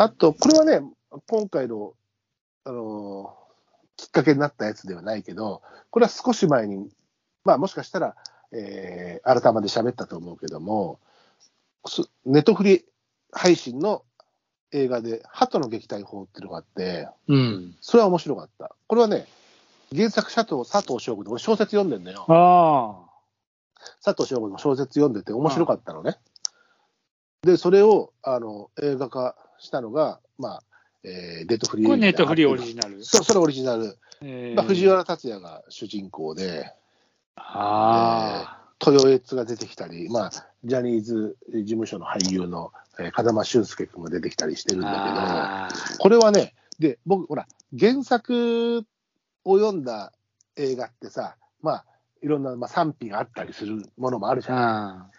あと、これはね、今回の、あのーきっかけになったやつではないけど、これは少し前に、まあもしかしたら、えー、改まで喋ったと思うけども、すネットフリ配信の映画で、鳩の撃退法っていうのがあって、うん。それは面白かった。これはね、原作佐藤佐藤翔吾で、俺小説読んでんだよ。あ佐藤翔吾の小説読んでて面白かったのね。で、それをあの映画化したのが、まあ、えー、ネットフあ。リーこれネットフリーオナリジナル？そう、それオリジナル。えーまあ、藤原竜也が主人公で、あ豊悦が出てきたり、まあ、ジャニーズ事務所の俳優の、えー風間俊介君が出てきたりしてるんだけど、あこれはね、で、僕、ほら、原作を読んだ映画ってさ、まあ、いろんな、まあ、賛否があったりするものもあるじーゃん。あ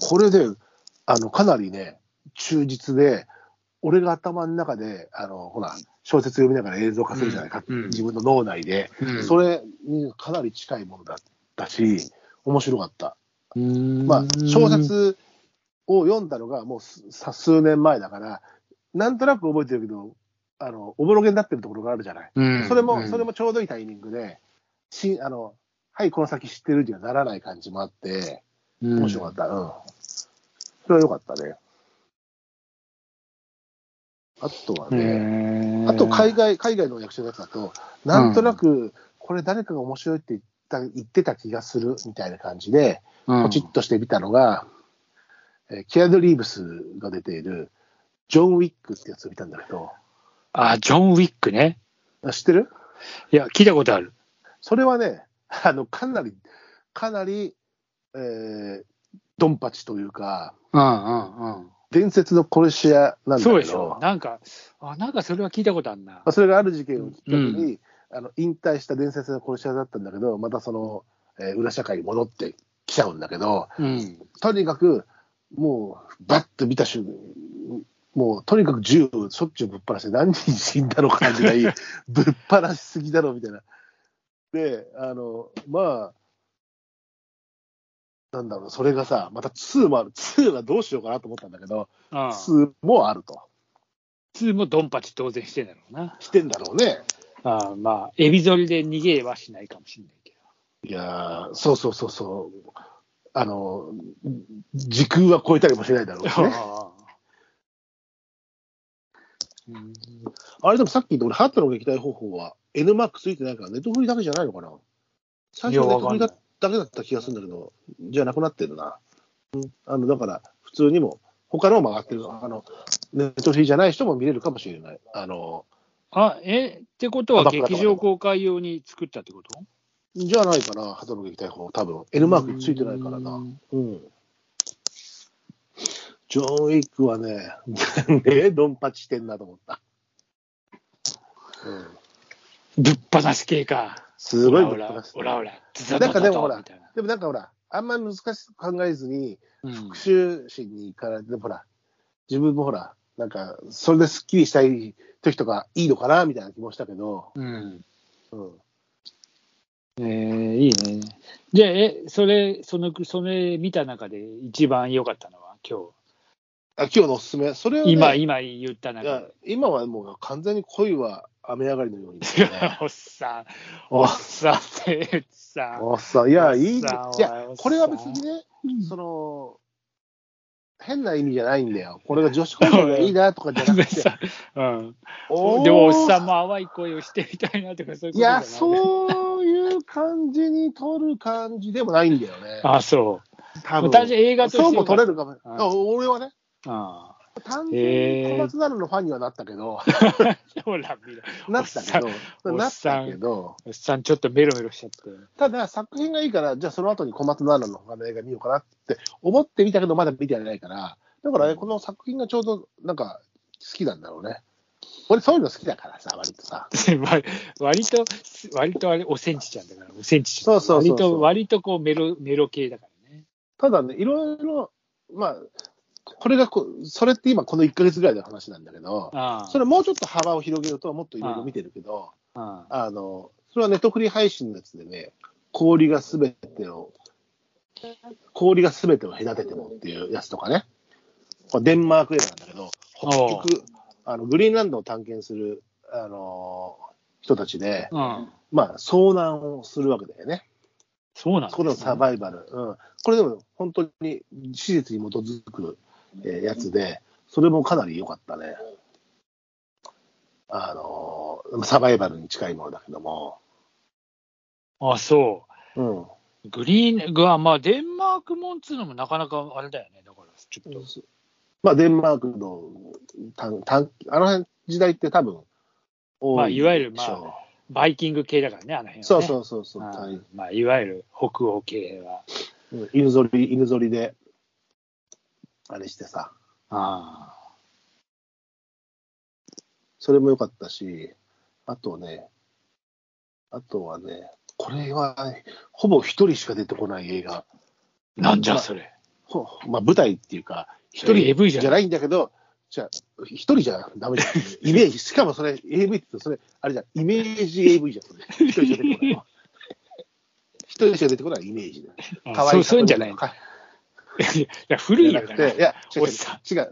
これで、あの、かなりね、忠実で、俺が頭の中で、あの、ほら、小説読みながら映像化するじゃないか、うんうん自分の脳内で、ー。うんそれにかなり近いものだったし、面白かった。まあ、小説を読んだのがもう数年前だから、なんとなく覚えてるけど、あの、おぼろげになってるところがあるじゃない。うんそれも、うんそれもちょうどいいタイミングで、しあの、はい、この先知ってるにはならない感じもあって、面白かった。うん。それは良かったね。あとはね、あと海外、海外の役者のやつだと、なんとなく、これ誰かが面白いって言った言ってた気がするみたいな感じで、うんポチッとしてみたのが、えーキアヌ・リーブスが出ている、ジョン・ウィックってやつを見たんだけど、あ、ジョン・ウィックね。あ知ってる？いや、聞いたことある。それはね、あの、かなり、かなり、えードンパチというか、うんうんうん。伝説の殺し屋なんだけど、そうでしょ。なんか、あ、なんかそれは聞いたことあるなまあ、。それがある事件をきっかけに、あの引退した伝説の殺し屋だったんだけど、またその、えー裏社会に戻ってきちゃうんだけど、うん。とにかく、もう、バッと見た瞬間、もう、とにかく銃をしょっちゅうぶっ放して、何人死んだのかぐらい、ぶっ放しすぎだろ、みたいな。で、あの、まあ、なんだろう、それがさ、また2もある。2はどうしようかなと思ったんだけど、ああ2もあると。普通もドンパチ当然してんだろうな。してんだろうね。ああまあ、エビ反りで逃げはしないかもしれないけいやー、そうそうそうそう。あの、時空は超えたりもしないだろうしど。ね。うんあれでもさっき言った俺、ハットの撃退方法は N マークついてないから、ネットフリだけじゃないのかな最初はネットフリだいやわだけだった気がするんだけど、じゃなくなってるな。うん、あのだから、普通にも、他のも上がってる。あの、ネットフリじゃない人も見れるかもしれない。あの、あ、え、ってことは劇場公開用に作ったってこと？じゃないかな、ハットの撃退法。多分 N マークついてないからな。うんうん。ジョン・ウィックはね、ねドンパチしてんなと思った。うん。ぶっ放す系か。すごいぶっ放してオラオラ。なんかでもほらでもなんかほら、あんまり難しく考えずに、うん復讐心にから、でもほら、自分もほら、なんか、それですっきりしたい時とかいいのかなみたいな気もしたけど、うん。うん。えー、いいね。じゃあ、え、それ、その、それ見た中で一番良かったのは今あ今日のおすすめ、それを、ね、日。今、今言った中で。今はもう完全に恋は雨上がりのようにね。おっさん、おっさんってさん。おっさん、いや、いい、いやこれは別にね、その、変な意味じゃないんだよ。これが女子高生がいいなとかじゃなくて、さ うん、でも、おっさんも淡い恋をしてみたいなとか、そういうこといや、そういう感じに撮る感じでもないんだよね。あ、そう。多分私、映画としてそうも撮れる。るかも。俺はね、あ単純に小松菜奈のファンにはなったけど、あ。ほら、なったけど、なったけど、おっさん、ちょっとメロメロしちゃって。ただ作品がいいから、じゃあその後に小松菜奈の他の映画見ようかなって思ってみたけど、まだ見てないから、だからね、この作品がちょうどなんか好きなんだろうね。俺そういうの好きだからさ、割とさ。割割と、割とあれ、おセンチちゃんだから、おセンチちゃん。そうそうそうそう割と、割とこうメロ、メロ系だからね。ただね、いろいろ、まあ、これがこ、それって今この1ヶ月ぐらいの話なんだけど。それもうちょっと幅を広げるともっといろいろ見てるけど、ああの、それはネットフリー配信のやつでね、氷がすべてを、氷がすべてを隔ててもっていうやつとかね、これデンマーク映画なんだけど、北極、あのグリーンランドを探検する、あの人たちで、うん。まあ、遭難をするわけだよね。そうなんそこでのサバイバル。うん。これでも本当に史実に基づく、えーやつで、それもかなり良かったね。あのサバイバルに近いものだけども。あ、そうん。う。グリーンが、まあ、デンマークもんっつうのもなかなかあれだよね。だから、ちょっと。まあ、デンマークの短短あの辺時代って多分多まあいわゆるでしょバイキング系だからね、あの辺は、ね。そうそうそうそう、まあ、いわゆる北欧系は。うん犬ぞり、犬ぞりで、あれしてさ、あそれも良かったし、あとね、あとはね、これは、ほぼ一人しか出てこない映画。あ。なんじゃ、まあそれ。ほまあ、舞台っていうか、一人 AV じゃんじゃないんだけど、じゃあ、一人じゃダメじゃん。イメージ、しかもそれ、AV ってそれ、あれじゃん、イメージ AV じゃん、それ。一人しか出てこないの。一人しか出てこないイメージで。あ可愛そうそういうんじゃない。いかや、古いよね。いや、違う違う違う、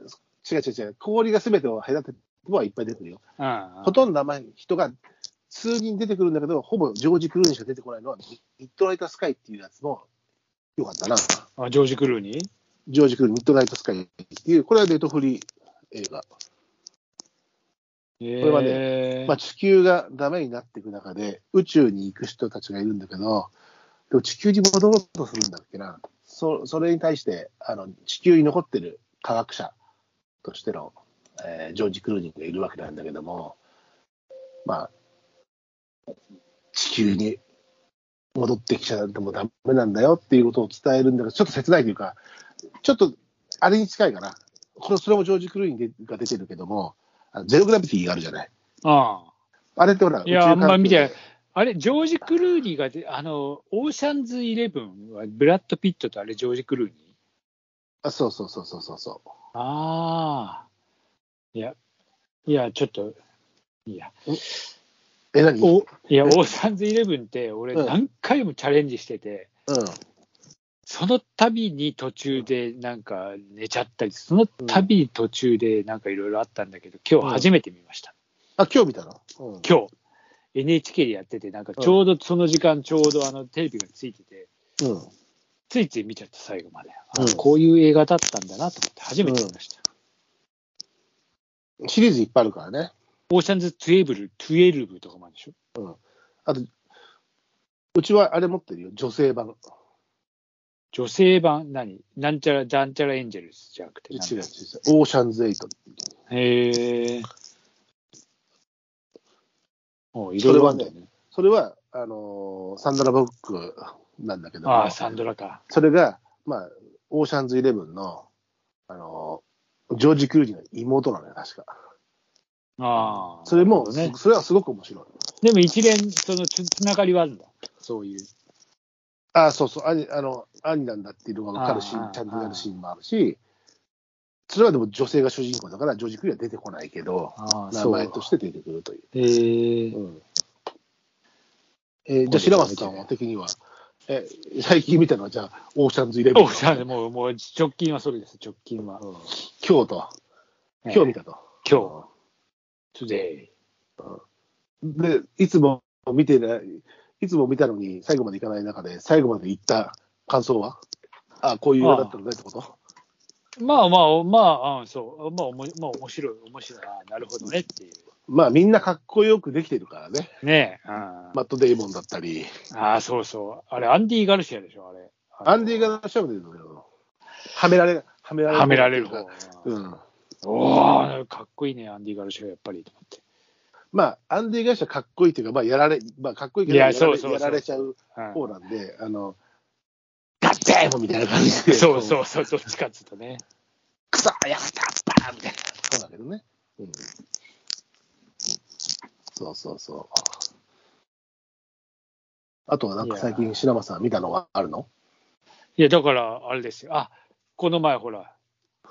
違う違う氷が全てを隔てるのはいっぱい出てるよ。うんほとんど名前、人が数人出てくるんだけど、ほぼジョージ・クルーニーしか出てこないのは、ミッドナイト・スカイっていうやつもよかったな。あジョージ・クルーニー？ジョージ・クルーミッドナイト・スカイっていう、これはネットフリー映画。これはねまあ、地球がダメになっていく中で、宇宙に行く人たちがいるんだけど、でも地球に戻ろうとするんだっけな。そそれに対してあの、地球に残ってる科学者としての、えージョージ・クルーニーがいるわけなんだけども、まあ、地球に戻ってきちゃってもダメなんだよっていうことを伝えるんだけど、ちょっと切ないというか、ちょっとあれに近いかな。これそれもジョージ・クルーニーが出てるけども、あのゼログラビティがあるじゃない。あああれってほら、いや、あんま見て。あれ、ジョージ・クルーニーがで、あの、オーシャンズイレブンは、ブラッド・ピットとあれ、ジョージ・クルーニー？あそうそうそうそうそうそう。ああ。いや、いや、ちょっと、いや、え、何？おいや、オーシャンズイレブンって、俺、うん何回もチャレンジしてて、うん。その度に途中でなんか寝ちゃったり、その度に途中でなんかいろいろあったんだけど、今日初めて見ました。あ、今日見たの？うん。今日、NHK でやってて、なんかちょうどその時間、ちょうどあのテレビがついてて、うん。ついつい見ちゃった、最後まで。あうんこういう映画だったんだなと思って、初めて見ました。シリーズいっぱいあるからね。オーシャンズ12、12とかもあるでしょ？あと、うちはあれ持ってるよ、女性版。女性版、何？なんちゃら、じゃんちゃらエンジェルスじゃなくて。違う違う違う。オーシャンズ8。へえ。おいろいろあるんだよね。それは、あのーサンドラ・ボックなんだけどもああ、サンドラか。それが、まあ、オーシャンズ11の、あのージョージ・クルーニーの妹なのよ、確か。ああ。それも、ねす。それはすごく面白い。でも一連、そのつつながりはあるんだ。そういう。ああ、そうそう、兄あの兄なんだっていうのが分かるシーン、ちゃんとやるシーンもあるし、それはでも女性が主人公だから、ジョージ・クルーは出てこないけど、名前として出てくるという。へえ。うんえーじゃあ、白松さんは的には、え最近見たのは、じゃあ、オーシャンズイレブン。おしゃれ、もう、もう直近はそれです、直近は。うん今日と、今日見たと？今日、today。で、いつも見てない、いつも見たのに最後までいかない中で、最後まで行った感想は？あこういう映画だったのねってこと？まあまあ、まあ、うん、そう。まあ、おもまあ、面白い、面白い。あなるほどねっていう。まあみんなかっこよくできてるからね。ねえ。うんマット・デイモンだったり、ああ、そうそう。あれ、アンディ・ガルシアでしょ、あれ。アンディ・ガーシャムでるのよ。はめられ、はめられる。はめられる方。うん。おおかっこいいね、アンディ・ガルシア、やっぱりと思って。まあ、アンディ・ガーシャかっこいいっていうか、まあ、やられ、まあ、かっこいいけど、いややられちゃううん方なんで、あの、ガッテームみたいな感じで、そうそうそう、どっちかっつうとね。くそやったバーンみたいな。そうだけどね。うん。そうそうそう。あとはなんか最近、白松さん見たのがあるの？いや、だから、あれですよ。あ、この前、ほら、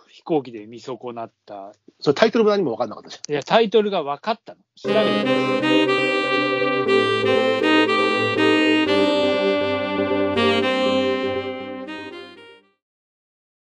飛行機で見損なった。それタイトルも何も分かんなかったじいや、タイトルが分かったの。調べてみ